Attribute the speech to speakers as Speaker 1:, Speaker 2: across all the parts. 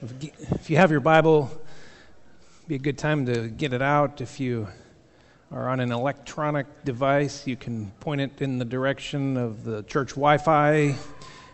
Speaker 1: If you have your Bible, be a good time to get it out. If you are on an electronic device, you can point it in the direction of the church Wi Fi.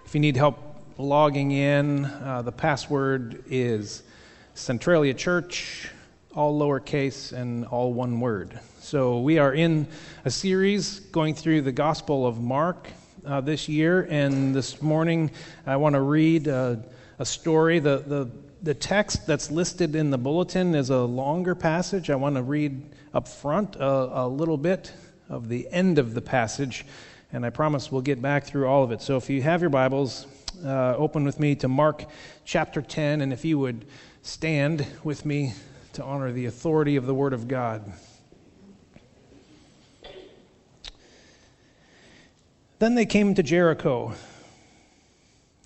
Speaker 1: If you need help logging in, uh, the password is Centralia Church, all lowercase and all one word. So we are in a series going through the Gospel of Mark uh, this year, and this morning I want to read. Uh, a story. The, the, the text that's listed in the bulletin is a longer passage. I want to read up front a, a little bit of the end of the passage, and I promise we'll get back through all of it. So if you have your Bibles, uh, open with me to Mark chapter 10, and if you would stand with me to honor the authority of the Word of God. Then they came to Jericho.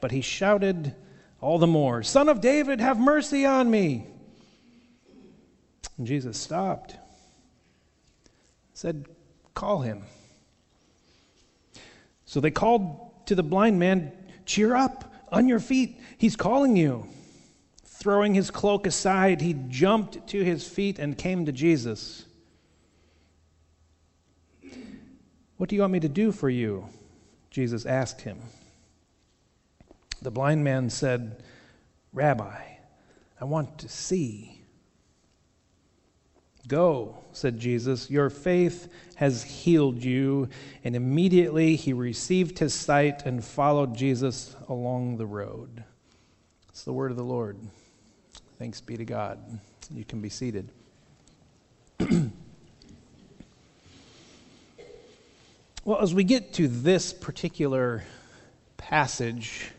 Speaker 1: But he shouted all the more, Son of David, have mercy on me. And Jesus stopped, said, Call him. So they called to the blind man, Cheer up, on your feet, he's calling you. Throwing his cloak aside, he jumped to his feet and came to Jesus. What do you want me to do for you? Jesus asked him. The blind man said, Rabbi, I want to see. Go, said Jesus, your faith has healed you. And immediately he received his sight and followed Jesus along the road. It's the word of the Lord. Thanks be to God. You can be seated. well, as we get to this particular passage,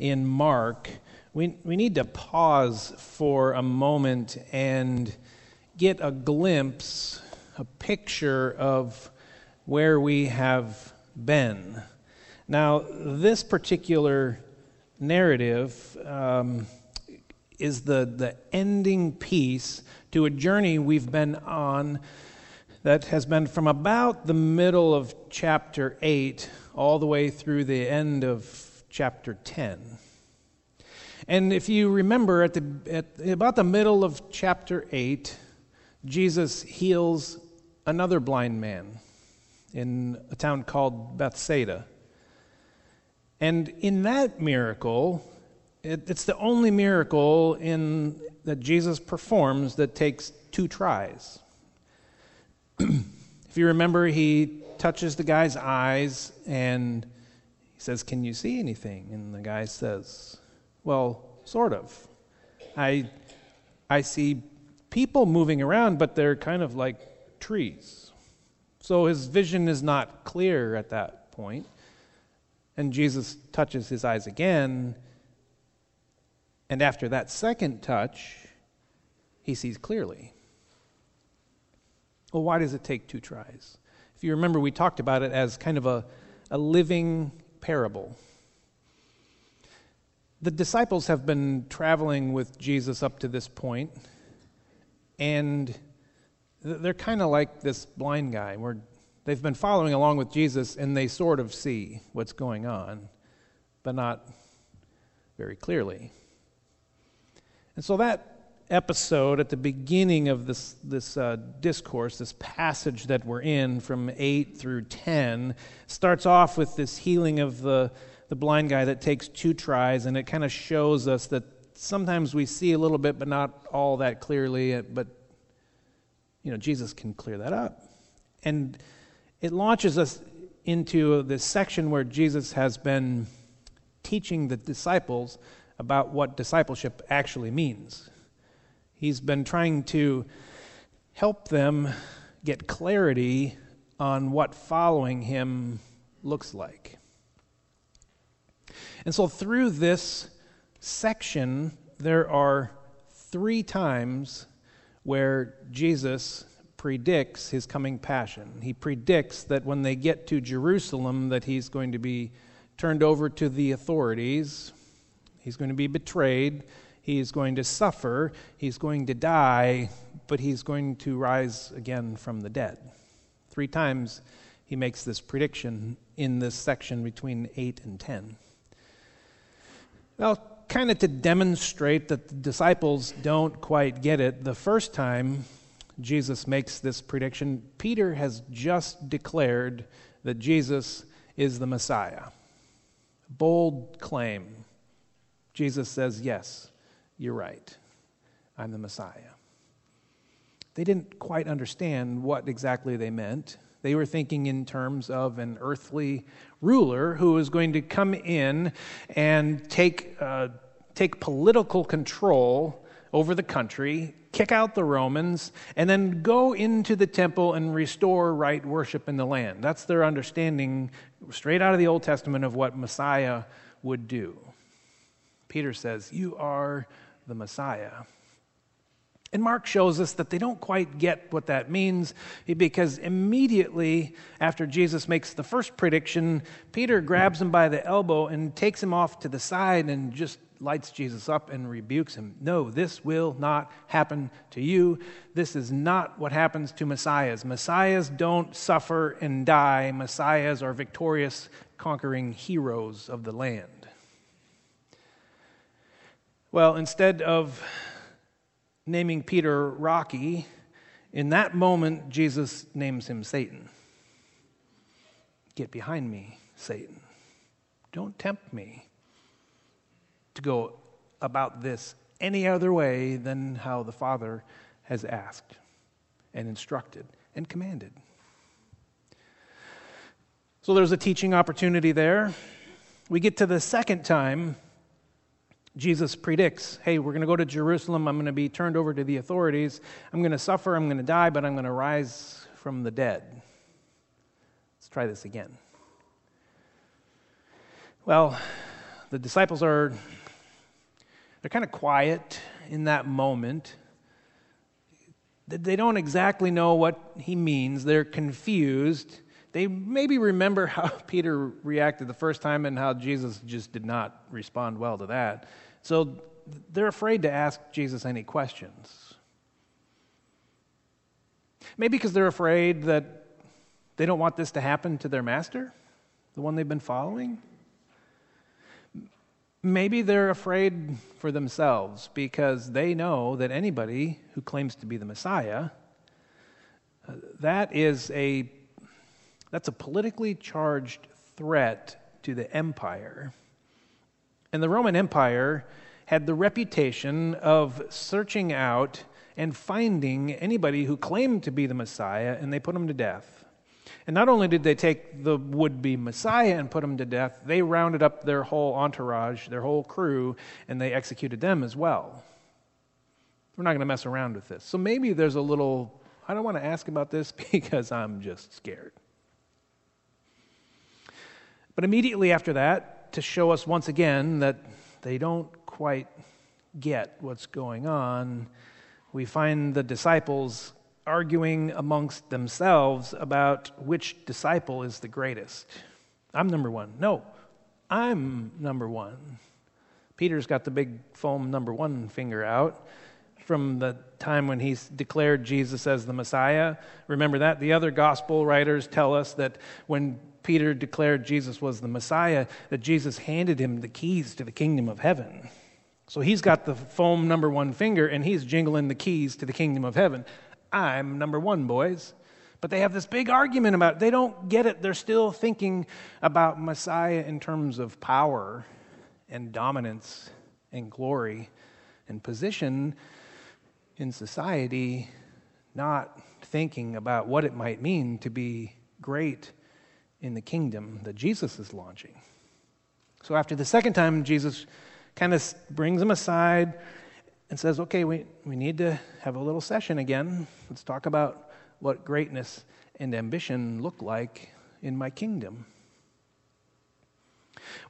Speaker 1: in Mark, we, we need to pause for a moment and get a glimpse, a picture of where we have been. Now, this particular narrative um, is the, the ending piece to a journey we've been on that has been from about the middle of chapter 8 all the way through the end of chapter 10. And if you remember, at, the, at about the middle of chapter 8, Jesus heals another blind man in a town called Bethsaida. And in that miracle, it, it's the only miracle in, that Jesus performs that takes two tries. if you remember, he touches the guy's eyes and he says, Can you see anything? And the guy says, Well, sort of. I, I see people moving around, but they're kind of like trees. So his vision is not clear at that point. And Jesus touches his eyes again. And after that second touch, he sees clearly. Well, why does it take two tries? If you remember, we talked about it as kind of a, a living parable. The disciples have been traveling with Jesus up to this point, and they're kind of like this blind guy, where they've been following along with Jesus and they sort of see what's going on, but not very clearly. And so that episode at the beginning of this, this uh, discourse, this passage that we're in from 8 through 10, starts off with this healing of the, the blind guy that takes two tries, and it kind of shows us that sometimes we see a little bit, but not all that clearly, uh, but you know, Jesus can clear that up. And it launches us into this section where Jesus has been teaching the disciples about what discipleship actually means. He's been trying to help them get clarity on what following him looks like. And so, through this section there are three times where Jesus predicts his coming passion. He predicts that when they get to Jerusalem that he's going to be turned over to the authorities, he's going to be betrayed, he's going to suffer, he's going to die, but he's going to rise again from the dead. Three times he makes this prediction in this section between 8 and 10. Well, kind of to demonstrate that the disciples don't quite get it, the first time Jesus makes this prediction, Peter has just declared that Jesus is the Messiah. Bold claim. Jesus says, Yes, you're right. I'm the Messiah. They didn't quite understand what exactly they meant. They were thinking in terms of an earthly ruler who was going to come in and take, uh, take political control over the country, kick out the Romans, and then go into the temple and restore right worship in the land. That's their understanding, straight out of the Old Testament, of what Messiah would do. Peter says, You are the Messiah. And Mark shows us that they don't quite get what that means because immediately after Jesus makes the first prediction, Peter grabs him by the elbow and takes him off to the side and just lights Jesus up and rebukes him. No, this will not happen to you. This is not what happens to messiahs. Messiahs don't suffer and die, messiahs are victorious, conquering heroes of the land. Well, instead of naming Peter Rocky, in that moment, Jesus names him Satan. Get behind me, Satan. Don't tempt me to go about this any other way than how the Father has asked and instructed and commanded. So there's a teaching opportunity there. We get to the second time Jesus predicts, hey, we're going to go to Jerusalem. I'm going to be turned over to the authorities. I'm going to suffer. I'm going to die, but I'm going to rise from the dead. Let's try this again. Well, the disciples are they're kind of quiet in that moment. They don't exactly know what he means. They're confused. They maybe remember how Peter reacted the first time and how Jesus just did not respond well to that. So they're afraid to ask Jesus any questions. Maybe because they're afraid that they don't want this to happen to their master, the one they've been following. Maybe they're afraid for themselves because they know that anybody who claims to be the Messiah, uh, that is a that's a politically charged threat to the empire. And the Roman Empire had the reputation of searching out and finding anybody who claimed to be the Messiah, and they put them to death. And not only did they take the would be Messiah and put him to death, they rounded up their whole entourage, their whole crew, and they executed them as well. We're not going to mess around with this. So maybe there's a little, I don't want to ask about this because I'm just scared. But immediately after that, to show us once again that they don't quite get what's going on, we find the disciples arguing amongst themselves about which disciple is the greatest. I'm number one. No, I'm number one. Peter's got the big foam number one finger out from the time when he declared Jesus as the Messiah. Remember that? The other gospel writers tell us that when Peter declared Jesus was the Messiah, that Jesus handed him the keys to the kingdom of heaven. So he's got the foam number one finger and he's jingling the keys to the kingdom of heaven. I'm number one, boys. But they have this big argument about it. They don't get it. They're still thinking about Messiah in terms of power and dominance and glory and position in society, not thinking about what it might mean to be great in the kingdom that Jesus is launching. So after the second time, Jesus kind of brings them aside and says, okay, we, we need to have a little session again. Let's talk about what greatness and ambition look like in my kingdom.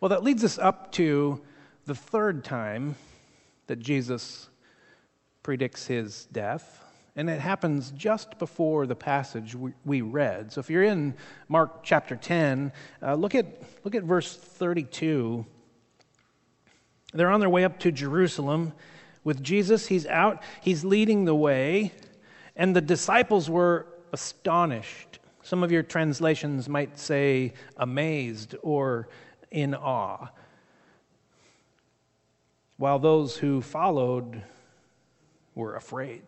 Speaker 1: Well, that leads us up to the third time that Jesus predicts his death. And it happens just before the passage we, we read. So if you're in Mark chapter 10, uh, look, at, look at verse 32. They're on their way up to Jerusalem with Jesus. He's out, he's leading the way, and the disciples were astonished. Some of your translations might say amazed or in awe, while those who followed were afraid.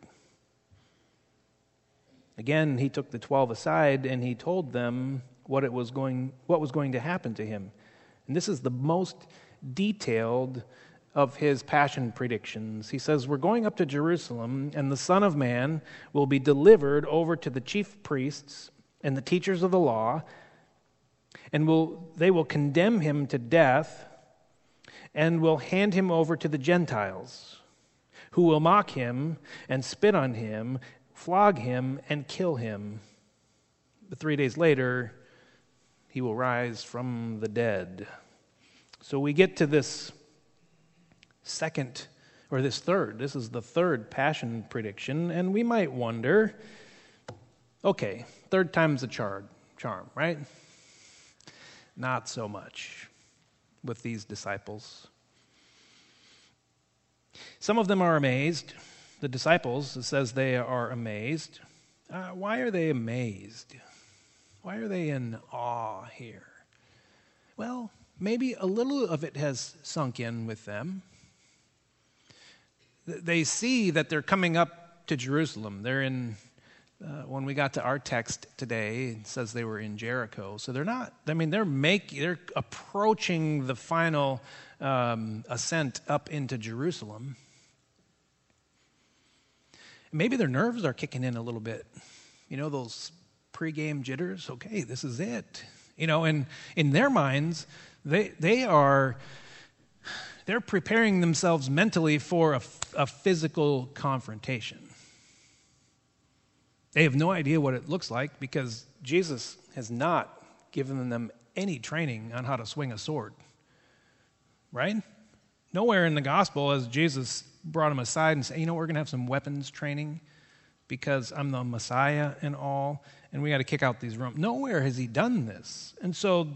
Speaker 1: Again, he took the twelve aside and he told them what, it was going, what was going to happen to him. And this is the most detailed of his passion predictions. He says, We're going up to Jerusalem, and the Son of Man will be delivered over to the chief priests and the teachers of the law, and will, they will condemn him to death and will hand him over to the Gentiles, who will mock him and spit on him, flog him, and kill him. But three days later, he will rise from the dead. So we get to this second, or this third. This is the third passion prediction, and we might wonder okay, third time's a char- charm, right? Not so much with these disciples. Some of them are amazed. The disciples, it says they are amazed. Uh, why are they amazed? Why are they in awe here? Well, maybe a little of it has sunk in with them they see that they're coming up to Jerusalem. They're in, uh, when we got to our text today, it says they were in Jericho. So they're not, I mean, they're making, they're approaching the final um, ascent up into Jerusalem. Maybe their nerves are kicking in a little bit. You know, those pregame jitters. Okay, this is it. You know, and in their minds, they, they are they're preparing themselves mentally for a, a physical confrontation. They have no idea what it looks like because Jesus has not given them any training on how to swing a sword. Right? Nowhere in the gospel has Jesus brought him aside and said, you know, we're going to have some weapons training because I'm the Messiah and all, and we got to kick out these Romans. Nowhere has he done this. And so,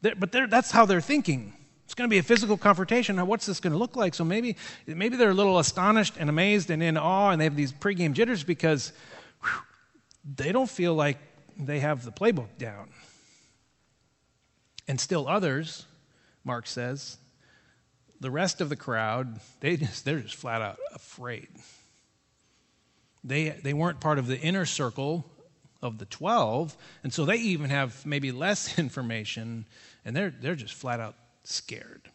Speaker 1: but that's how they're thinking. It's going to be a physical confrontation. Now, what's this going to look like? So maybe, maybe they're a little astonished and amazed and in awe, and they have these pregame jitters because whew, they don't feel like they have the playbook down. And still others, Mark says, the rest of the crowd, they just, they're just flat out afraid. They, they weren't part of the inner circle of the 12, and so they even have maybe less information, and they're, they're just flat out scared.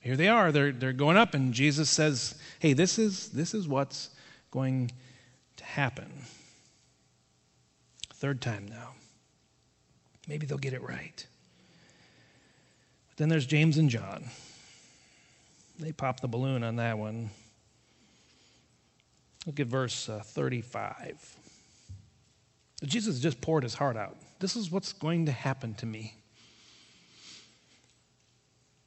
Speaker 1: Here they are, they're, they're going up, and Jesus says, Hey, this is, this is what's going to happen. Third time now. Maybe they'll get it right. Then there's James and John. They pop the balloon on that one. Look at verse uh, 35. Jesus just poured his heart out. This is what's going to happen to me.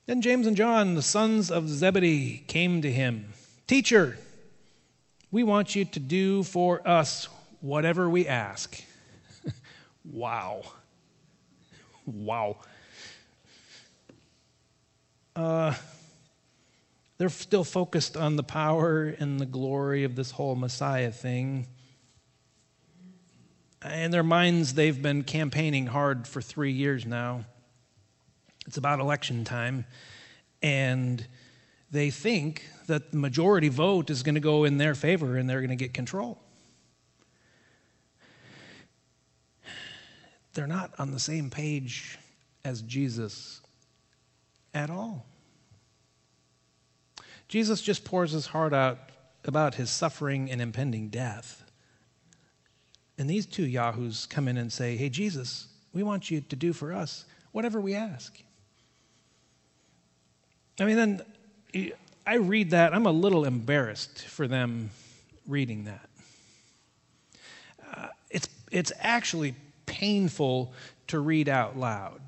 Speaker 1: Then James and John, the sons of Zebedee, came to him. Teacher, we want you to do for us whatever we ask. wow. Wow. Uh, they're still focused on the power and the glory of this whole Messiah thing. In their minds, they've been campaigning hard for three years now. It's about election time, and they think that the majority vote is going to go in their favor and they're going to get control. They're not on the same page as Jesus at all. Jesus just pours his heart out about his suffering and impending death. And these two yahoos come in and say, Hey, Jesus, we want you to do for us whatever we ask. I mean, then I read that, I'm a little embarrassed for them reading that. Uh, it's, it's actually painful to read out loud.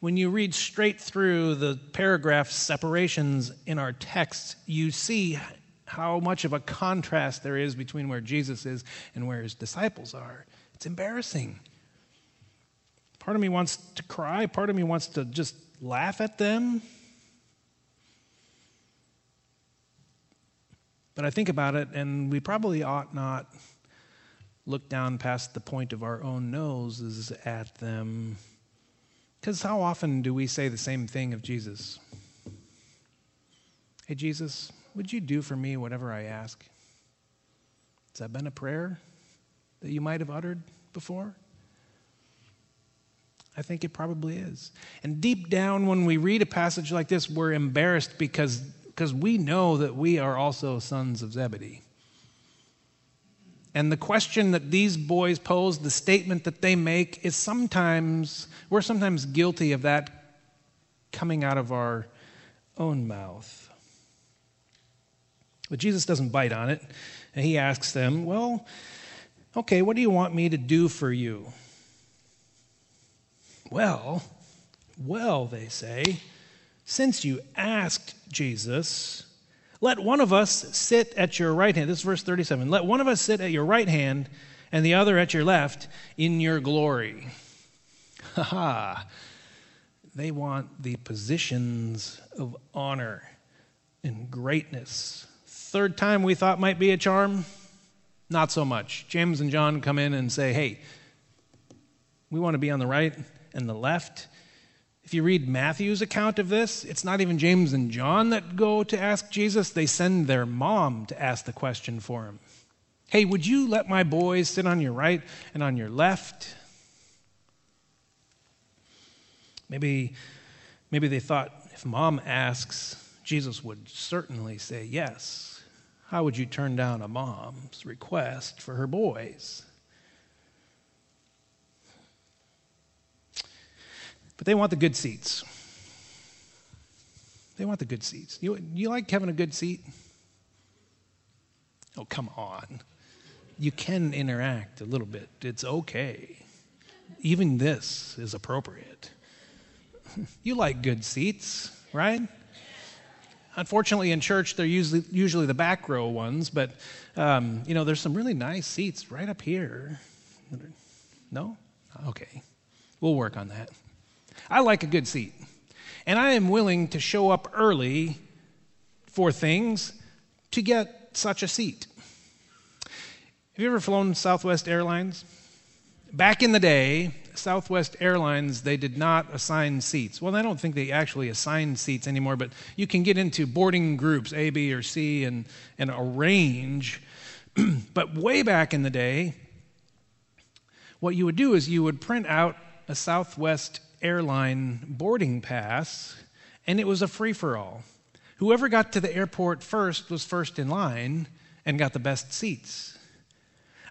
Speaker 1: When you read straight through the paragraph separations in our text, you see how much of a contrast there is between where Jesus is and where his disciples are. It's embarrassing. Part of me wants to cry, part of me wants to just laugh at them. But I think about it, and we probably ought not look down past the point of our own noses at them. Because how often do we say the same thing of Jesus? Hey, Jesus, would you do for me whatever I ask? Has that been a prayer that you might have uttered before? I think it probably is. And deep down, when we read a passage like this, we're embarrassed because, because we know that we are also sons of Zebedee. And the question that these boys pose, the statement that they make, is sometimes, we're sometimes guilty of that coming out of our own mouth. But Jesus doesn't bite on it. And he asks them, Well, okay, what do you want me to do for you? Well, well, they say, since you asked Jesus, let one of us sit at your right hand. This is verse 37. Let one of us sit at your right hand and the other at your left in your glory. Ha ha. They want the positions of honor and greatness. Third time we thought might be a charm, not so much. James and John come in and say, hey, we want to be on the right and the left. If you read Matthew's account of this, it's not even James and John that go to ask Jesus, they send their mom to ask the question for him. Hey, would you let my boys sit on your right and on your left? Maybe, maybe they thought if mom asks, Jesus would certainly say yes. How would you turn down a mom's request for her boys? But they want the good seats. They want the good seats. You, you like having a good seat? Oh, come on. You can interact a little bit. It's okay. Even this is appropriate. You like good seats, right? Unfortunately, in church, they're usually, usually the back row ones, but um, you know, there's some really nice seats right up here. No? Okay. We'll work on that. I like a good seat. And I am willing to show up early for things to get such a seat. Have you ever flown Southwest Airlines? Back in the day, Southwest Airlines, they did not assign seats. Well, I don't think they actually assign seats anymore, but you can get into boarding groups, A, B, or C, and, and arrange. but way back in the day, what you would do is you would print out a Southwest airline boarding pass, and it was a free for all. Whoever got to the airport first was first in line and got the best seats.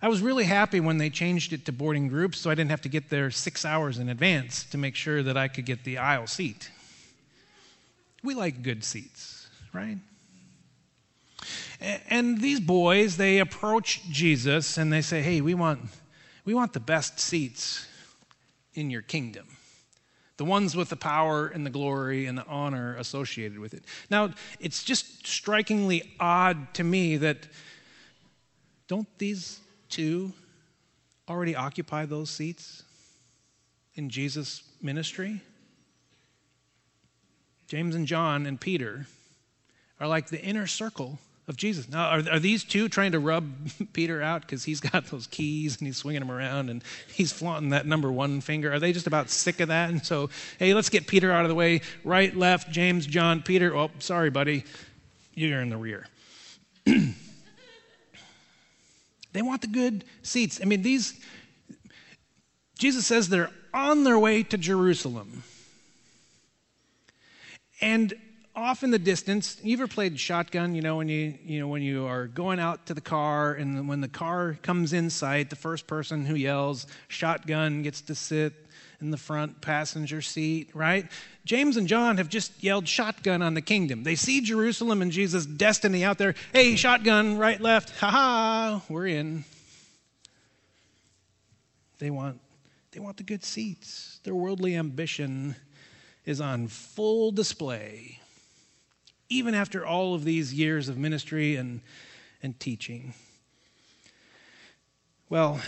Speaker 1: I was really happy when they changed it to boarding groups so I didn't have to get there six hours in advance to make sure that I could get the aisle seat. We like good seats, right? And these boys, they approach Jesus and they say, Hey, we want, we want the best seats in your kingdom the ones with the power and the glory and the honor associated with it. Now, it's just strikingly odd to me that don't these two already occupy those seats in Jesus' ministry? James and John and Peter are like the inner circle of Jesus. Now, are, are these two trying to rub Peter out because he's got those keys and he's swinging them around and he's flaunting that number one finger? Are they just about sick of that? And so, hey, let's get Peter out of the way. Right, left, James, John, Peter. Oh, sorry, buddy. You're in the rear. they want the good seats. I mean, these, Jesus says they're on their way to Jerusalem. And off in the distance. You ever played shotgun you know when you you know when you are going out to the car and when the car comes in sight the first person who yells shotgun gets to sit in the front passenger seat right? James and john have just yelled shotgun on the kingdom. They see jerusalem and jesus destiny out there. Hey shotgun right left. Ha ha we're in. They want they want the good seats. Their worldly ambition is on full display, even after all of these years of ministry and, and teaching. Well,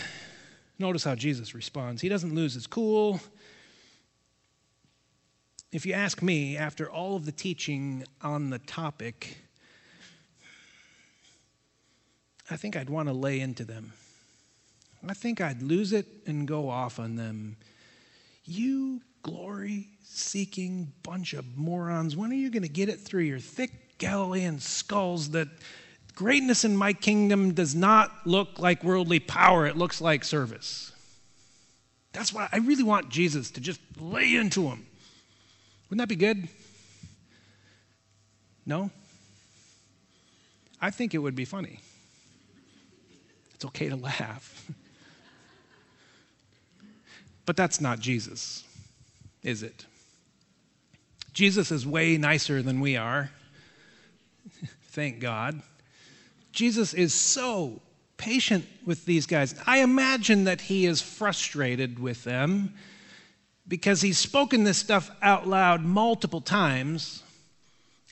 Speaker 1: notice how Jesus responds. He doesn't lose his cool. If you ask me, after all of the teaching on the topic, I think I'd want to lay into them. I think I'd lose it and go off on them. You glory seeking bunch of morons, when are you going to get it through your thick Galilean skulls that greatness in my kingdom does not look like worldly power, it looks like service? That's why I really want Jesus to just lay into them. Wouldn't that be good? No? I think it would be funny. It's okay to laugh. but that's not Jesus, is it? Jesus is way nicer than we are. Thank God. Jesus is so patient with these guys. I imagine that he is frustrated with them because he's spoken this stuff out loud multiple times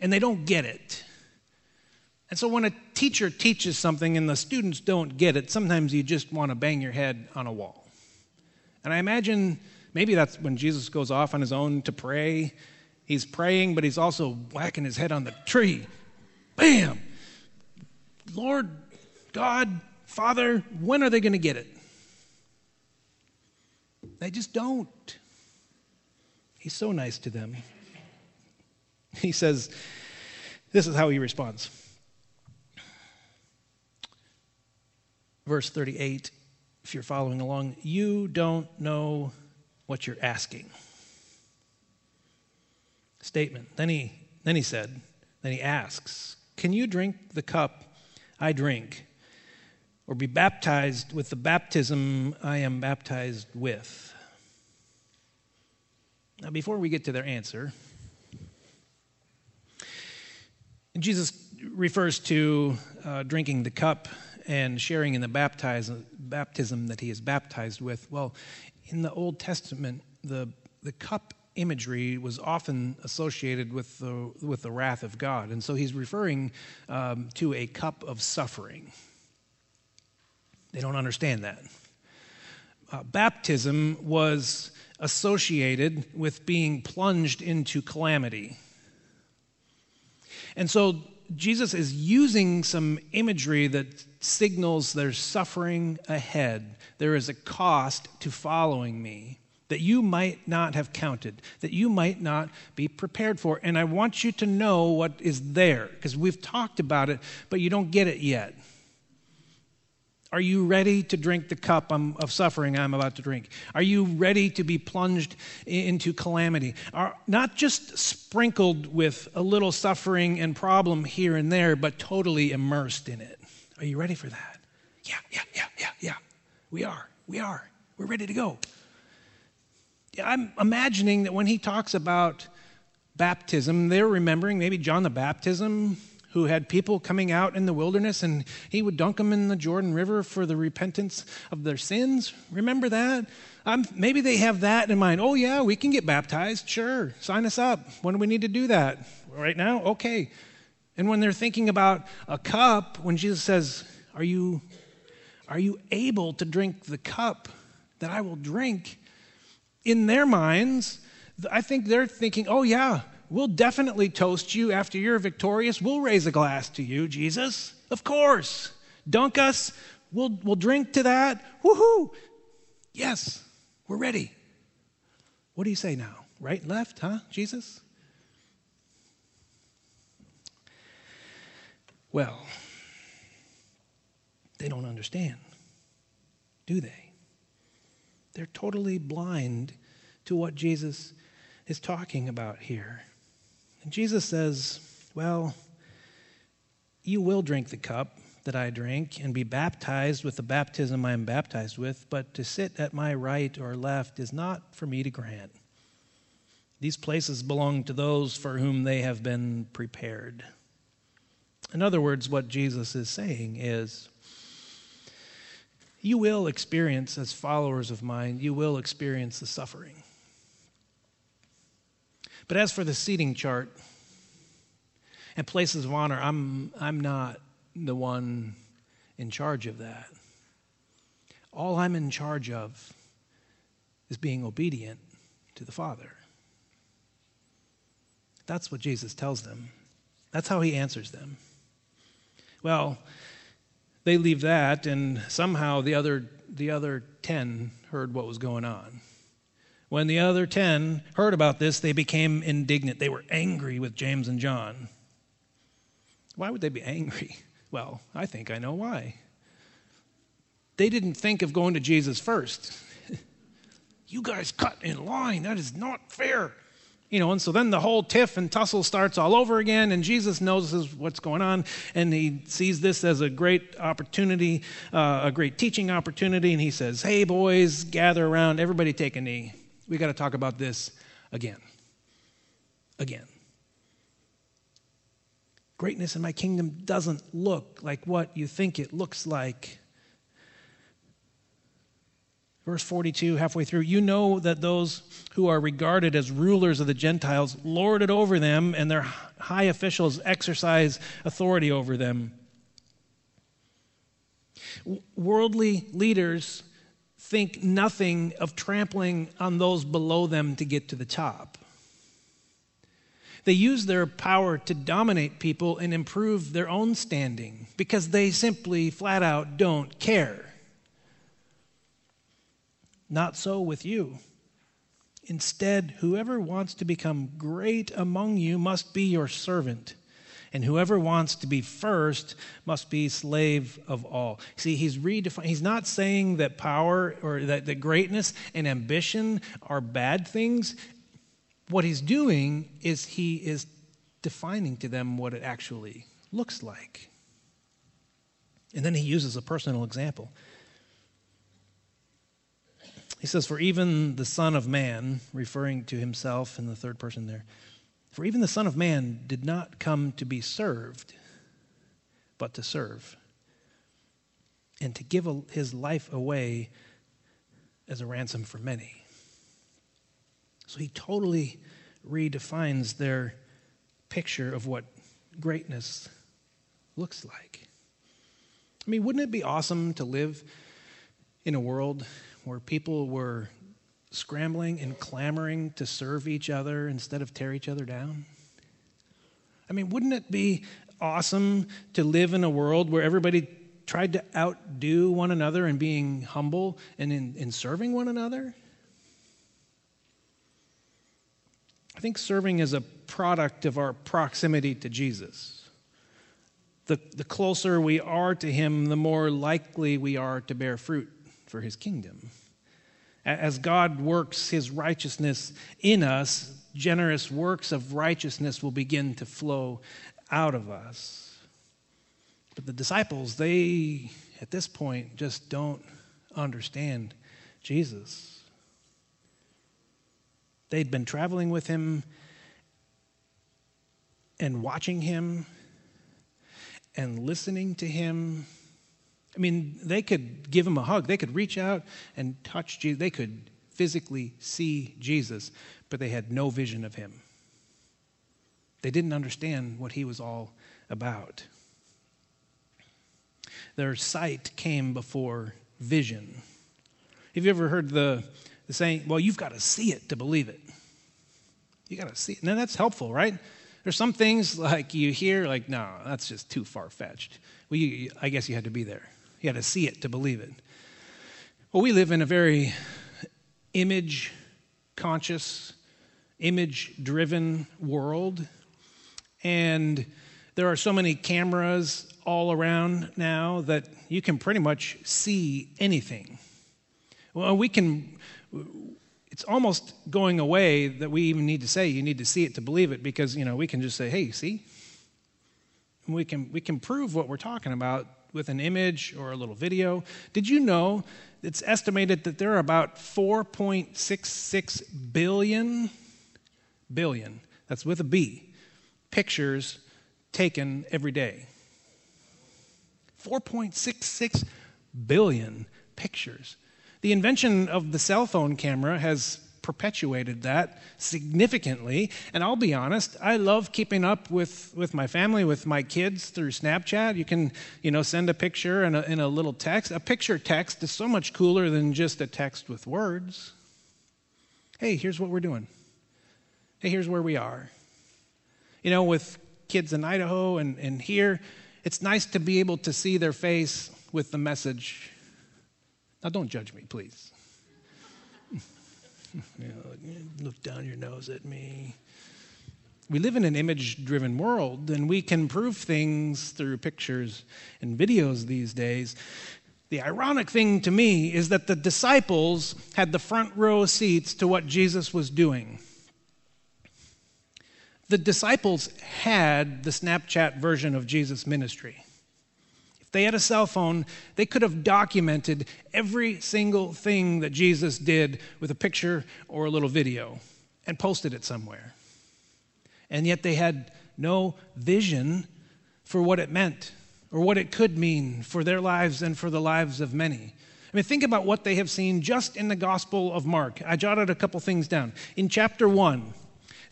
Speaker 1: and they don't get it. And so when a teacher teaches something and the students don't get it, sometimes you just want to bang your head on a wall. And I imagine maybe that's when Jesus goes off on his own to pray. He's praying, but he's also whacking his head on the tree. Bam! Lord, God, Father, when are they going to get it? They just don't. He's so nice to them. He says, This is how he responds. Verse 38, if you're following along, you don't know what you're asking. Statement. Then he, then he said, then he asks, Can you drink the cup I drink, or be baptized with the baptism I am baptized with? Now, before we get to their answer, Jesus refers to uh, drinking the cup and sharing in the baptism, baptism that he is baptized with. Well, in the Old Testament, the, the cup imagery was often associated with the, with the wrath of God. And so he's referring um, to a cup of suffering. They don't understand that. Uh, baptism was associated with being plunged into calamity. And so Jesus is using some imagery that signals there's suffering ahead. There is a cost to following me that you might not have counted, that you might not be prepared for. And I want you to know what is there, because we've talked about it, but you don't get it yet. Are you ready to drink the cup of suffering I'm about to drink? Are you ready to be plunged into calamity? Are not just sprinkled with a little suffering and problem here and there, but totally immersed in it. Are you ready for that? Yeah, yeah, yeah, yeah, yeah. We are. We are. We're ready to go. I'm imagining that when he talks about baptism, they're remembering maybe John the Baptism who had people coming out in the wilderness and he would dunk them in the Jordan River for the repentance of their sins. Remember that? Um, maybe they have that in mind. Oh, yeah, we can get baptized. Sure, sign us up. When do we need to do that? Right now? Okay. And when they're thinking about a cup, when Jesus says, Are you, are you able to drink the cup that I will drink? In their minds, I think they're thinking, Oh, yeah, We'll definitely toast you after you're victorious. We'll raise a glass to you, Jesus. Of course. Dunk us. We'll, we'll drink to that. Woohoo! Yes, we're ready. What do you say now? Right, left, huh, Jesus? Well, they don't understand, do they? They're totally blind to what Jesus is talking about here. And Jesus says, Well, you will drink the cup that I drink and be baptized with the baptism I am baptized with, but to sit at my right or left is not for me to grant. These places belong to those for whom they have been prepared. In other words, what Jesus is saying is, you will experience, as followers of mine, you will experience the suffering. But as for the seating chart and places of honor, I'm, I'm not the one in charge of that. All I'm in charge of is being obedient to the Father. That's what Jesus tells them. That's how he answers them. Well, they leave that, and somehow the other, the other 10 heard what was going on. When the other 10 heard about this, they became indignant. They were angry with James and John. Why would they be angry? Well, I think I know why. They didn't think of going to Jesus first. you guys cut in line. That is not fair. You know, and so then the whole tiff and tussle starts all over again, and Jesus knows what's going on, and he sees this as a great opportunity, uh, a great teaching opportunity, and he says, Hey, boys, gather around, everybody take a knee. We got to talk about this again. Again. Greatness in my kingdom doesn't look like what you think it looks like. Verse 42, halfway through, you know that those who are regarded as rulers of the Gentiles lord it over them, and their high officials exercise authority over them. Worldly leaders think nothing of trampling on those below them to get to the top. They use their power to dominate people and improve their own standing because they simply flat out don't care. Not so with you. Instead, whoever wants to become great among you must be your servant. And whoever wants to be first must be slave of all. See, he's redefining, he's not saying that power or that, that greatness and ambition are bad things. What he's doing is he is defining to them what it actually looks like. And then he uses a personal example. He says, For even the Son of Man, referring to himself in the third person there, for even the Son of Man did not come to be served, but to serve, and to give his life away as a ransom for many. So he totally redefines their picture of what greatness looks like. I mean, wouldn't it be awesome to live in a world where people were scrambling and clamoring to serve each other instead of tear each other down? I mean, wouldn't it be awesome to live in a world where everybody tried to outdo one another in being humble and in, in serving one another? I think serving is a product of our proximity to Jesus. The, the closer we are to Him, the more likely we are to bear fruit for his kingdom. As God works his righteousness in us, generous works of righteousness will begin to flow out of us. But the disciples, they, at this point, just don't understand Jesus. They'd been traveling with him and watching him and listening to him I mean, they could give him a hug, they could reach out and touch Jesus, they could physically see Jesus, but they had no vision of him. They didn't understand what he was all about. Their sight came before vision. Have you ever heard the, the saying, well, you've got to see it to believe it? You got to see it. Now, that's helpful, right? There's some things like you hear, like, no, that's just too far fetched. Well, you, I guess you had to be there. You got to see it to believe it. Well, we live in a very image conscious, image driven world. And there are so many cameras all around now that you can pretty much see anything. Well, we can, it's almost going away that we even need to say you need to see it to believe it because, you know, we can just say, hey, see? We can, we can prove what we're talking about with an image or a little video. Did you know it's estimated that there are about 4.66 billion, billion, that's with a B, pictures taken every day? 4.66 billion pictures. The invention of the cell phone camera has perpetuated that significantly. And I'll be honest, I love keeping up with, with my family, with my kids through Snapchat. You can, you know, send a picture and a, and a little text. A picture text is so much cooler than just a text with words. Hey, here's what we're doing. Hey, here's where we are. You know, with kids in Idaho and, and here, it's nice to be able to see their face with the message. Now, don't judge me, please. you know, look down your nose at me. We live in an image driven world, and we can prove things through pictures and videos these days. The ironic thing to me is that the disciples had the front row seats to what Jesus was doing. The disciples had the Snapchat version of Jesus' ministry. If they had a cell phone, they could have documented every single thing that Jesus did with a picture or a little video and posted it somewhere. And yet they had no vision for what it meant or what it could mean for their lives and for the lives of many. I mean, think about what they have seen just in the Gospel of Mark. I jotted a couple things down. In chapter 1,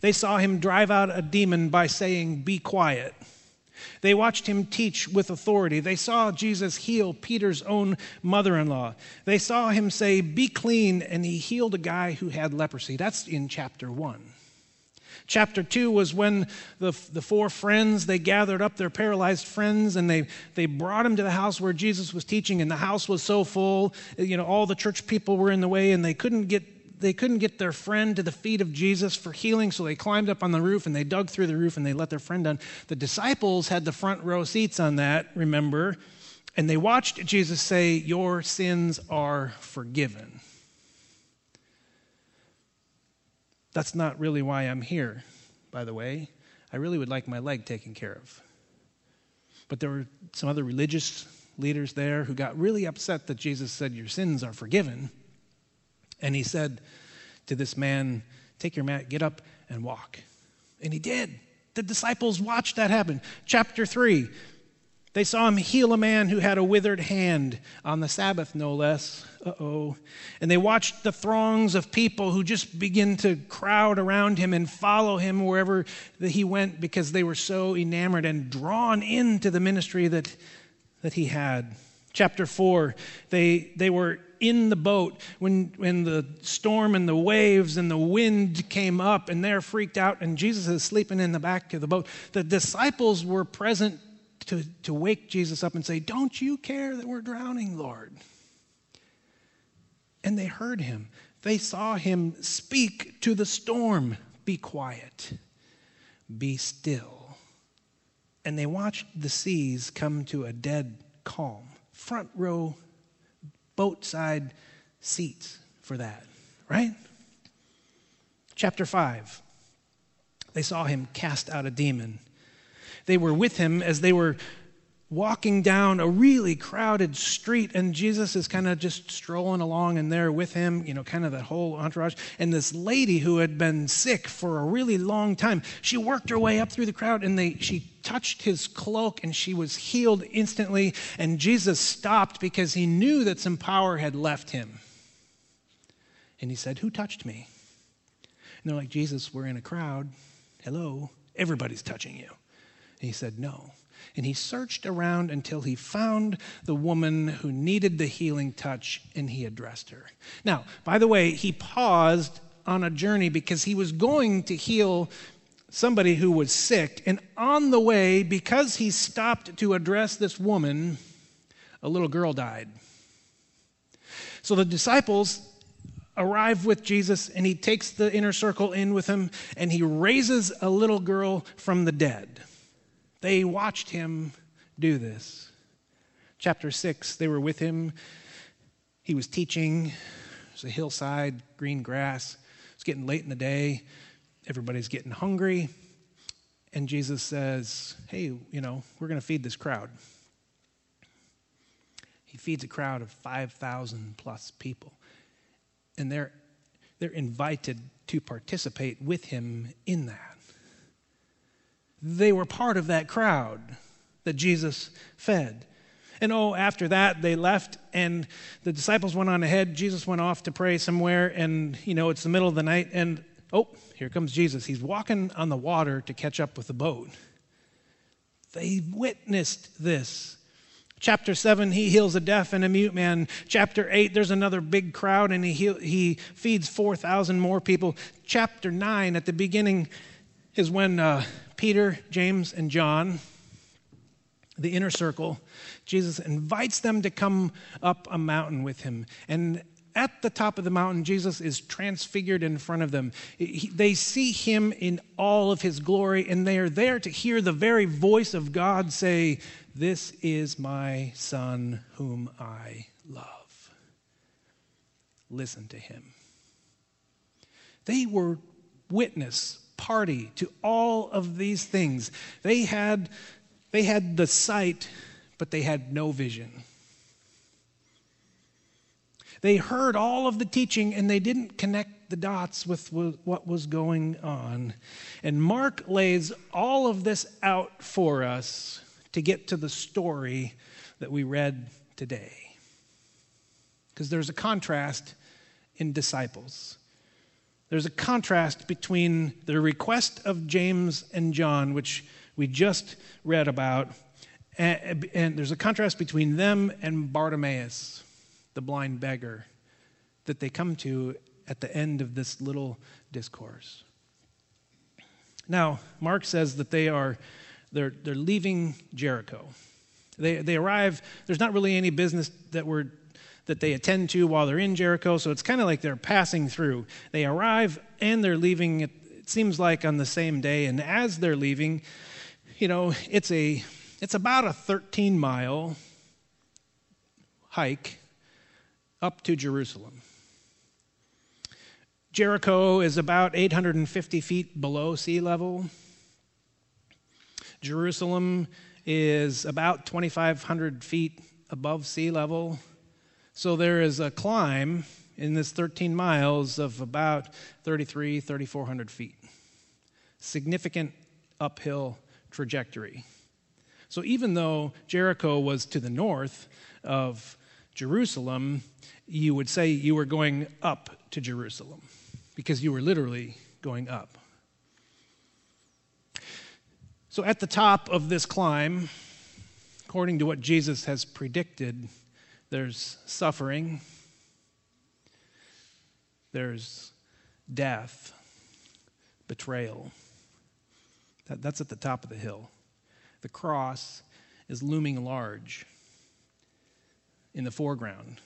Speaker 1: they saw him drive out a demon by saying, Be quiet. They watched him teach with authority. They saw Jesus heal Peter's own mother in law. They saw him say, Be clean, and he healed a guy who had leprosy. That's in chapter 1. Chapter 2 was when the, the four friends, they gathered up their paralyzed friends and they, they brought them to the house where Jesus was teaching, and the house was so full, you know, all the church people were in the way, and they couldn't get they couldn't get their friend to the feet of Jesus for healing, so they climbed up on the roof and they dug through the roof and they let their friend down. The disciples had the front row seats on that, remember, and they watched Jesus say, Your sins are forgiven. That's not really why I'm here, by the way. I really would like my leg taken care of. But there were some other religious leaders there who got really upset that Jesus said, Your sins are forgiven. And he said to this man, Take your mat, get up, and walk. And he did. The disciples watched that happen. Chapter 3, they saw him heal a man who had a withered hand on the Sabbath, no less. Uh oh. And they watched the throngs of people who just begin to crowd around him and follow him wherever that he went because they were so enamored and drawn into the ministry that, that he had. Chapter 4, they, they were in the boat when, when the storm and the waves and the wind came up, and they're freaked out, and Jesus is sleeping in the back of the boat. The disciples were present to, to wake Jesus up and say, Don't you care that we're drowning, Lord? And they heard him. They saw him speak to the storm Be quiet, be still. And they watched the seas come to a dead calm. Front row boat side seats for that, right? Chapter 5. They saw him cast out a demon. They were with him as they were walking down a really crowded street, and Jesus is kind of just strolling along and there with him, you know, kind of that whole entourage. And this lady who had been sick for a really long time, she worked her way up through the crowd and they, she touched his cloak and she was healed instantly. And Jesus stopped because he knew that some power had left him. And he said, Who touched me? And they're like, Jesus, we're in a crowd. Hello, everybody's touching you. And he said, No. And he searched around until he found the woman who needed the healing touch and he addressed her. Now, by the way, he paused on a journey because he was going to heal somebody who was sick. And on the way, because he stopped to address this woman, a little girl died. So the disciples arrive with Jesus and he takes the inner circle in with him and he raises a little girl from the dead. They watched him do this. Chapter 6, they were with him. He was teaching. It was a hillside, green grass. It's getting late in the day. Everybody's getting hungry. And Jesus says, Hey, you know, we're going to feed this crowd. He feeds a crowd of 5,000 plus people. And they're, they're invited to participate with him in that. They were part of that crowd that Jesus fed. And oh, after that, they left, and the disciples went on ahead. Jesus went off to pray somewhere, and, you know, it's the middle of the night, and oh, here comes Jesus. He's walking on the water to catch up with the boat. They witnessed this. Chapter 7, he heals a deaf and a mute man. Chapter 8, there's another big crowd and he, he feeds 4,000 more people. Chapter 9, at the beginning, is when uh, Peter, James, and John, the inner circle, Jesus invites them to come up a mountain with him. And at the top of the mountain, Jesus is transfigured in front of them. He, they see him in all of his glory, and they are there to hear the very voice of God say, This is my Son whom I love. Listen to him. They were witness party to all of these things. They had, they had the sight, but they had no vision. They heard all of the teaching and they didn't connect the dots with what was going on. And Mark lays all of this out for us to get to the story that we read today. Because there's a contrast in disciples. There's a contrast between the request of James and John, which we just read about, and, and there's a contrast between them and Bartimaeus the blind beggar that they come to at the end of this little discourse. Now, Mark says that they are they're, they're leaving Jericho. They, they arrive, there's not really any business that we're that they attend to while they're in Jericho, so it's kind of like they're passing through. They arrive and they're leaving, it, seems like on the same day, and as they're leaving, you know, it's a it's about a 13 mile hike up to Jerusalem. Jericho is about 850 feet below sea level. Jerusalem is about 2,500 feet above sea level. So there is a climb in this 13 miles of about 33, 3,400 feet. Significant uphill trajectory. So even though Jericho was to the north of Jerusalem, you would say you were going up to Jerusalem because you were literally going up. So, at the top of this climb, according to what Jesus has predicted, there's suffering, there's death, betrayal. That, that's at the top of the hill. The cross is looming large in the foreground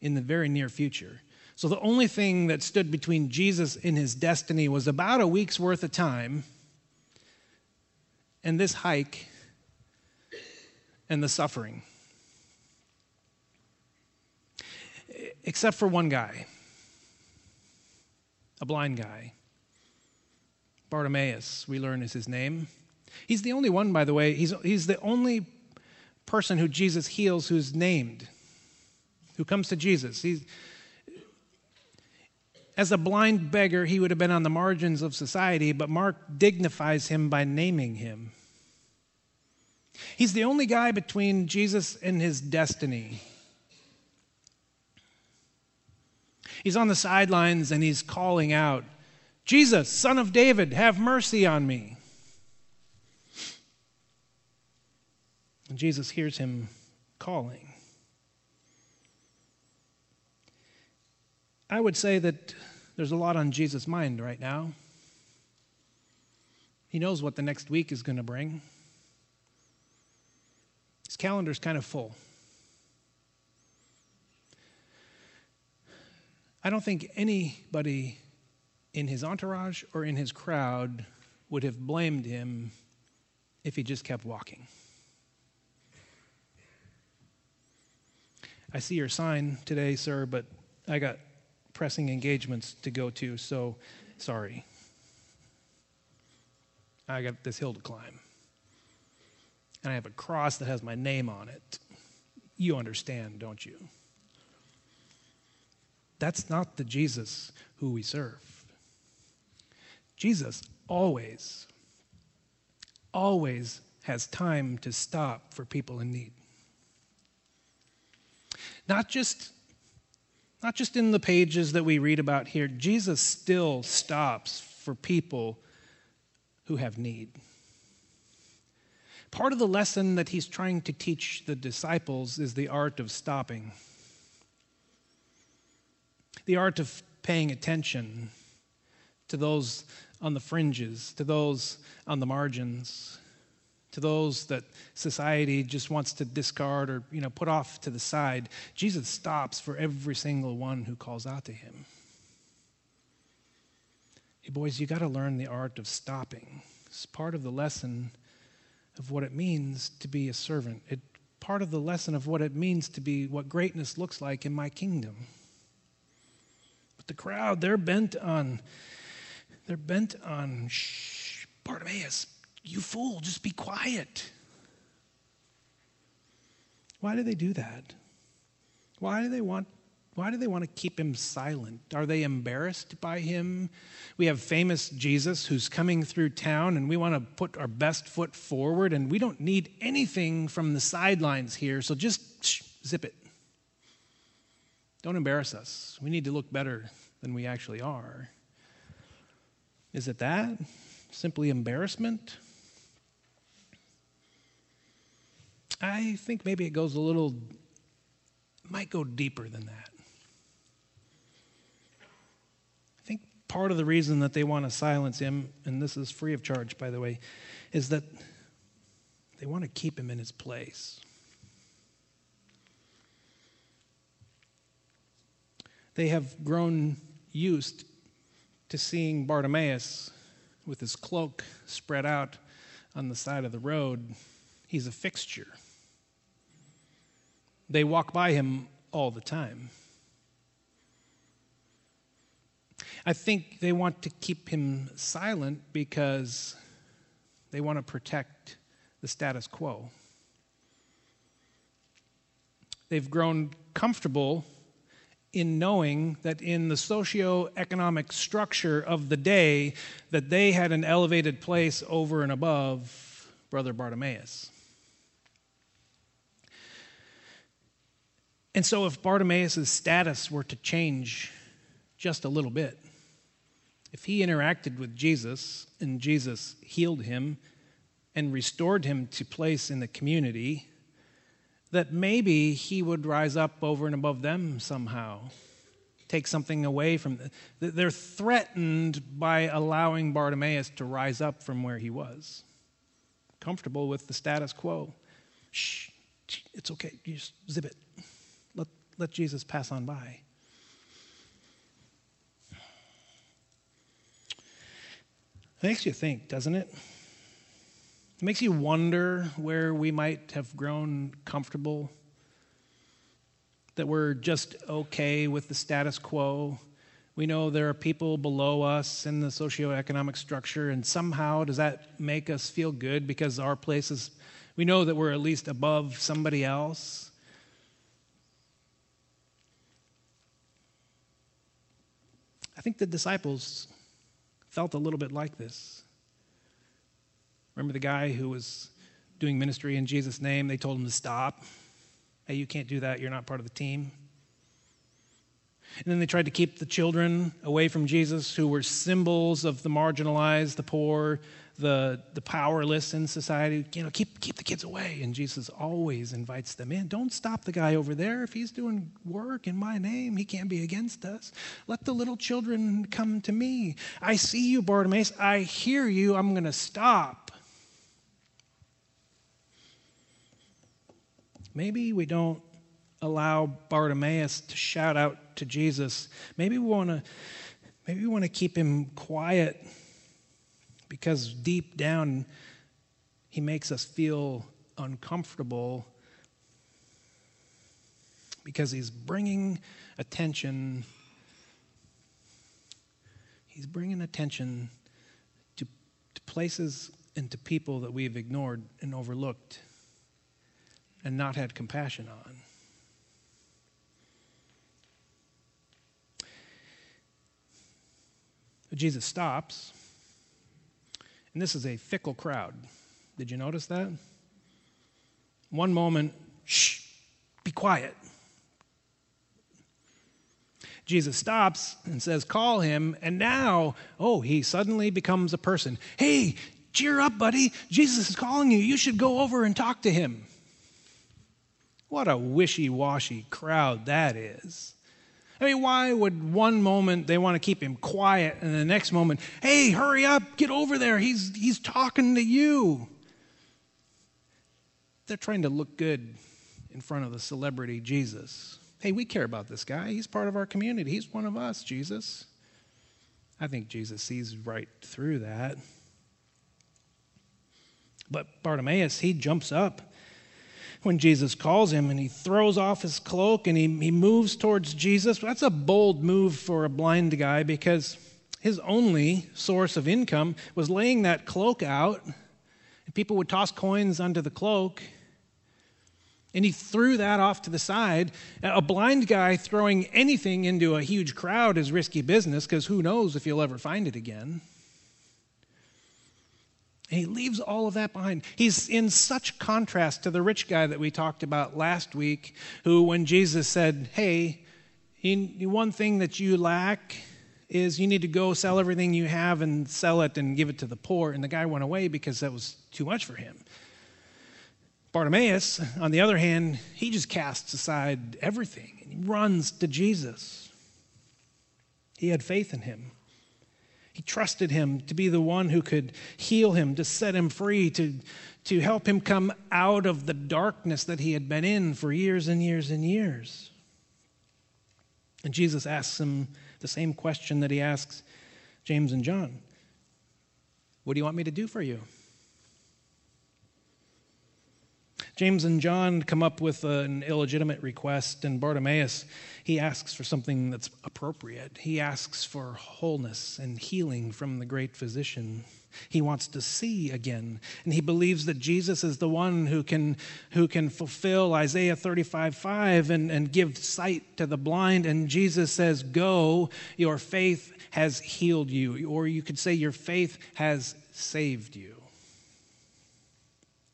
Speaker 1: in the very near future. So the only thing that stood between Jesus and his destiny was about a week's worth of time and this hike and the suffering. Except for one guy, a blind guy. Bartimaeus, we learn is his name. He's the only one, by the way, he's, he's the only person who Jesus heals who's named who comes to Jesus. He's, as a blind beggar, he would have been on the margins of society, but Mark dignifies him by naming him. He's the only guy between Jesus and his destiny. He's on the sidelines and he's calling out, Jesus, son of David, have mercy on me. And Jesus hears him calling. I would say that there's a lot on Jesus' mind right now. He knows what the next week is going to bring. His calendar's kind of full. I don't think anybody in his entourage or in his crowd would have blamed him if he just kept walking. I see your sign today, sir, but I got pressing engagements to go to, so sorry. I got this hill to climb. And I have a cross that has my name on it. You understand, don't you? That's not the Jesus who we serve. Jesus always, always has time to stop for people in need. Not just not just in the pages that we read about here, Jesus still stops for people who have need. Part of the lesson that he's trying to teach the disciples is the art of stopping, the art of paying attention to those on the fringes, to those on the margins, to those that society just wants to discard or you know put off to the side. Jesus stops for every single one who calls out to him. Hey boys, you got to learn the art of stopping. It's part of the lesson of what it means to be a servant. It part of the lesson of what it means to be what greatness looks like in my kingdom. The crowd, they're bent on they're bent on shh, Bartimaeus, you fool, just be quiet. Why do they do that? Why do they want why do they want to keep him silent? Are they embarrassed by him? We have famous Jesus who's coming through town, and we want to put our best foot forward, and we don't need anything from the sidelines here, so just shh, zip it. Don't embarrass us. We need to look better than we actually are. Is it that? Simply embarrassment? I think maybe it goes a little, might go deeper than that. I think part of the reason that they want to silence him, and this is free of charge, by the way, is that they want to keep him in his place. They have grown used to seeing Bartimaeus with his cloak spread out on the side of the road. He's a fixture. They walk by him all the time. I think they want to keep him silent because they want to protect the status quo. They've grown comfortable in knowing that in the socio-economic structure of the day that they had an elevated place over and above brother Bartimaeus. And so, if Bartimaeus' status were to change just a little bit, if he interacted with Jesus and Jesus healed him and restored him to place in the community, that maybe he would rise up over and above them somehow, take something away from them. They're threatened by allowing Bartimaeus to rise up from where he was, comfortable with the status quo. Shh, it's okay, you just zip it let let Jesus pass on by. It makes you think, doesn't it? It makes you wonder where we might have grown comfortable, that we're just okay with the status quo. We know there are people below us in the socioeconomic structure, and somehow does that make us feel good because our place is, we know that we're at least above somebody else? I think the disciples felt a little bit like this. Remember the guy who was doing ministry in Jesus' name? They told him to stop. Hey, you can't do that. You're not part of the team. And then they tried to keep the children away from Jesus, who were symbols of the marginalized, the poor, the, the powerless in society. You know, keep, keep the kids away. And Jesus always invites them in. Don't stop the guy over there. If he's doing work in my name, he can't be against us. Let the little children come to me. I see you, Bartimaeus. I hear you. I'm going to stop. Maybe we don't allow Bartimaeus to shout out to Jesus. Maybe we want to maybe we want to keep him quiet because deep down he makes us feel uncomfortable because he's bringing attention he's bringing attention to, to places and to people that we've ignored and overlooked and not had compassion on Jesus stops, and this is a fickle crowd. Did you notice that? One moment, shh, be quiet. Jesus stops and says, Call him. And now, oh, he suddenly becomes a person. Hey, cheer up, buddy. Jesus is calling you. You should go over and talk to him. What a wishy washy crowd that is. I mean, why would one moment they want to keep him quiet and the next moment, hey, hurry up, get over there, he's, he's talking to you? They're trying to look good in front of the celebrity Jesus. Hey, we care about this guy. He's part of our community. He's one of us, Jesus. I think Jesus sees right through that. But Bartimaeus, he jumps up when Jesus calls him and he throws off his cloak and he, he moves towards Jesus. That's a bold move for a blind guy because his only source of income was laying that cloak out. And people would toss coins under the cloak. And he threw that off to the side. A blind guy throwing anything into a huge crowd is risky business because who knows if you'll ever find it again. And he leaves all of that behind. He's in such contrast to the rich guy that we talked about last week, who, when Jesus said, Hey, one thing that you lack is you need to go sell everything you have and sell it and give it to the poor. And the guy went away because that was too much for him. Bartimaeus, on the other hand, he just casts aside everything and he runs to Jesus. He had faith in him. He trusted him to be the one who could heal him, to set him free, to, to help him come out of the darkness that he had been in for years and years and years. And Jesus asks him the same question that he asks James and John What do you want me to do for you? James and John come up with an illegitimate request, and Bartimaeus, he asks for something that's appropriate. He asks for wholeness and healing from the great physician. He wants to see again, and he believes that Jesus is the one who can, who can fulfill Isaiah 35 5 and, and give sight to the blind. And Jesus says, Go, your faith has healed you. Or you could say, Your faith has saved you.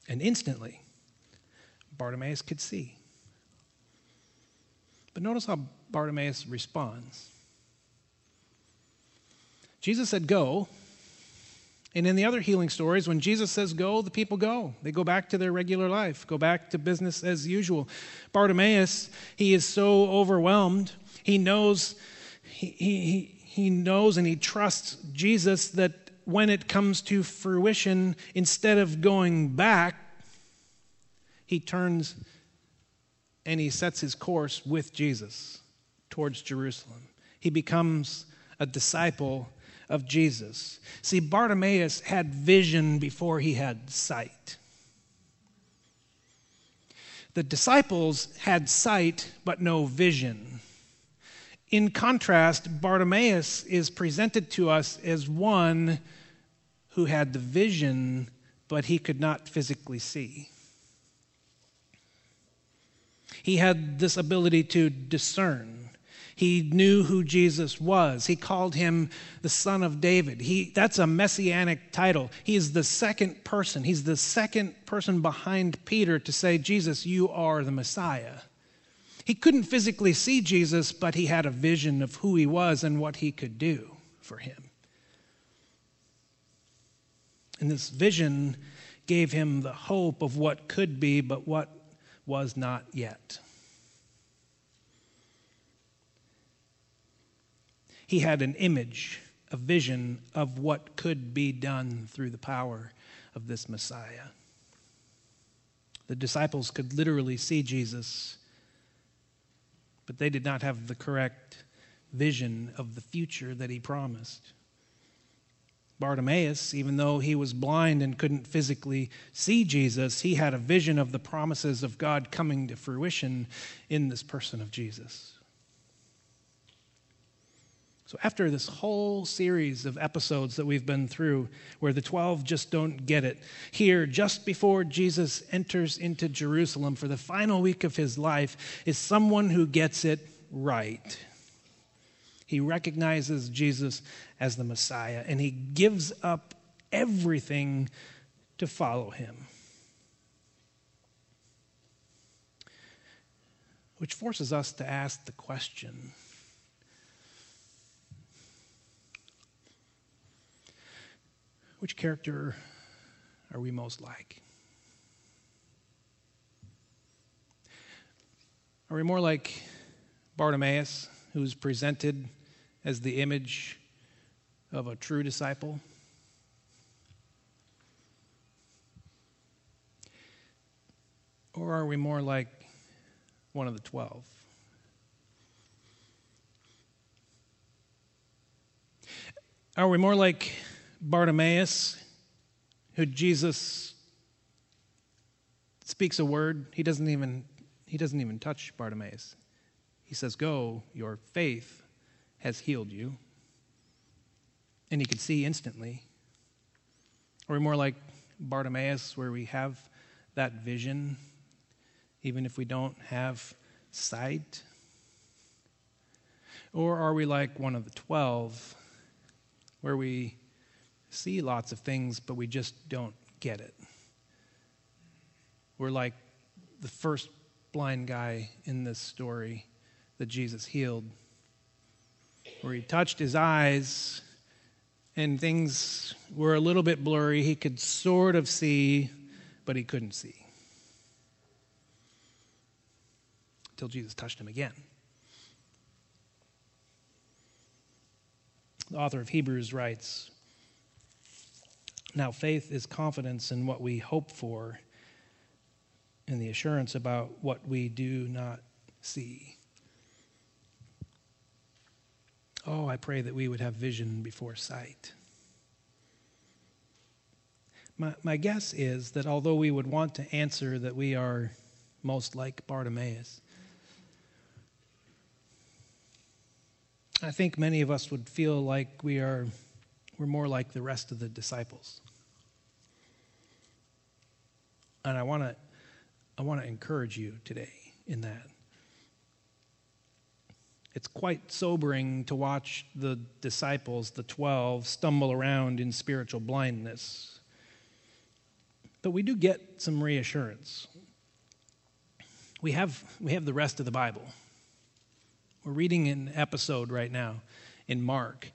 Speaker 1: And instantly, Bartimaeus could see. But notice how Bartimaeus responds. Jesus said, Go. And in the other healing stories, when Jesus says go, the people go. They go back to their regular life, go back to business as usual. Bartimaeus, he is so overwhelmed. He knows, he, he, he knows and he trusts Jesus that when it comes to fruition, instead of going back, he turns and he sets his course with Jesus towards Jerusalem. He becomes a disciple of Jesus. See, Bartimaeus had vision before he had sight. The disciples had sight but no vision. In contrast, Bartimaeus is presented to us as one who had the vision but he could not physically see. He had this ability to discern. He knew who Jesus was. He called him the Son of David. He, that's a messianic title. He is the second person. He's the second person behind Peter to say, Jesus, you are the Messiah. He couldn't physically see Jesus, but he had a vision of who he was and what he could do for him. And this vision gave him the hope of what could be, but what was not yet. He had an image, a vision of what could be done through the power of this Messiah. The disciples could literally see Jesus, but they did not have the correct vision of the future that he promised. Bartimaeus, even though he was blind and couldn't physically see Jesus, he had a vision of the promises of God coming to fruition in this person of Jesus. So, after this whole series of episodes that we've been through, where the 12 just don't get it, here, just before Jesus enters into Jerusalem for the final week of his life, is someone who gets it right. He recognizes Jesus as the Messiah and he gives up everything to follow him. Which forces us to ask the question which character are we most like? Are we more like Bartimaeus, who's presented? As the image of a true disciple? Or are we more like one of the twelve? Are we more like Bartimaeus, who Jesus speaks a word? He doesn't even, he doesn't even touch Bartimaeus. He says, Go, your faith has healed you. And he could see instantly. Or more like Bartimaeus, where we have that vision, even if we don't have sight? Or are we like one of the twelve, where we see lots of things, but we just don't get it? We're like the first blind guy in this story that Jesus healed, where he touched his eyes and things were a little bit blurry. He could sort of see, but he couldn't see. Until Jesus touched him again. The author of Hebrews writes Now faith is confidence in what we hope for and the assurance about what we do not see. Oh, I pray that we would have vision before sight. My, my guess is that although we would want to answer that we are most like Bartimaeus, I think many of us would feel like we are we're more like the rest of the disciples. And I want to I want to encourage you today in that. It's quite sobering to watch the disciples, the 12, stumble around in spiritual blindness. But we do get some reassurance. We have, we have the rest of the Bible. We're reading an episode right now in Mark.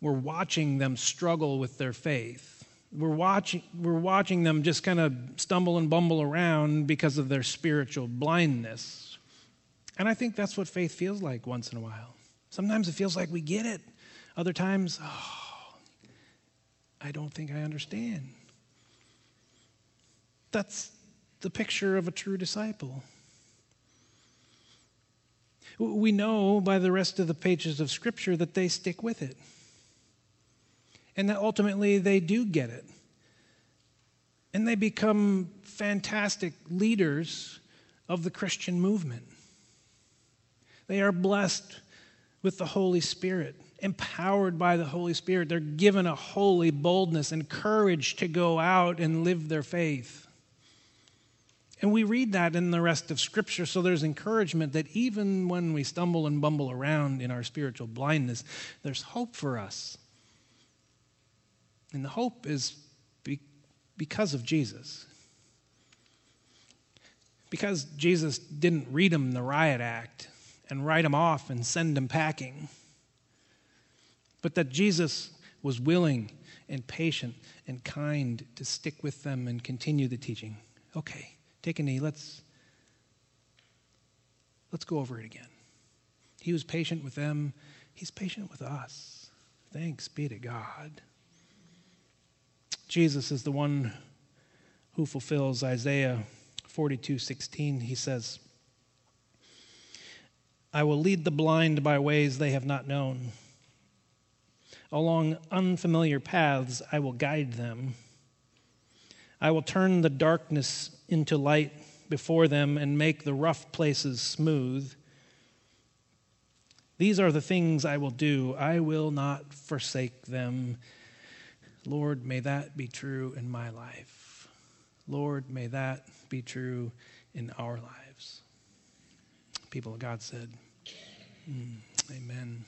Speaker 1: We're watching them struggle with their faith. We're watching, we're watching them just kind of stumble and bumble around because of their spiritual blindness. And I think that's what faith feels like once in a while. Sometimes it feels like we get it, other times, oh, I don't think I understand. That's the picture of a true disciple. We know by the rest of the pages of Scripture that they stick with it. And that ultimately they do get it. And they become fantastic leaders of the Christian movement. They are blessed with the Holy Spirit, empowered by the Holy Spirit. They're given a holy boldness and courage to go out and live their faith. And we read that in the rest of Scripture, so there's encouragement that even when we stumble and bumble around in our spiritual blindness, there's hope for us. And the hope is be- because of Jesus. Because Jesus didn't read them the riot act and write them off and send them packing, but that Jesus was willing and patient and kind to stick with them and continue the teaching. Okay Take a knee. Let's, let's go over it again. He was patient with them, He's patient with us. Thanks be to God. Jesus is the one who fulfills Isaiah 42 16. He says, I will lead the blind by ways they have not known. Along unfamiliar paths, I will guide them. I will turn the darkness into light before them and make the rough places smooth. These are the things I will do. I will not forsake them. Lord, may that be true in my life. Lord, may that be true in our lives. People of God said, mm, Amen.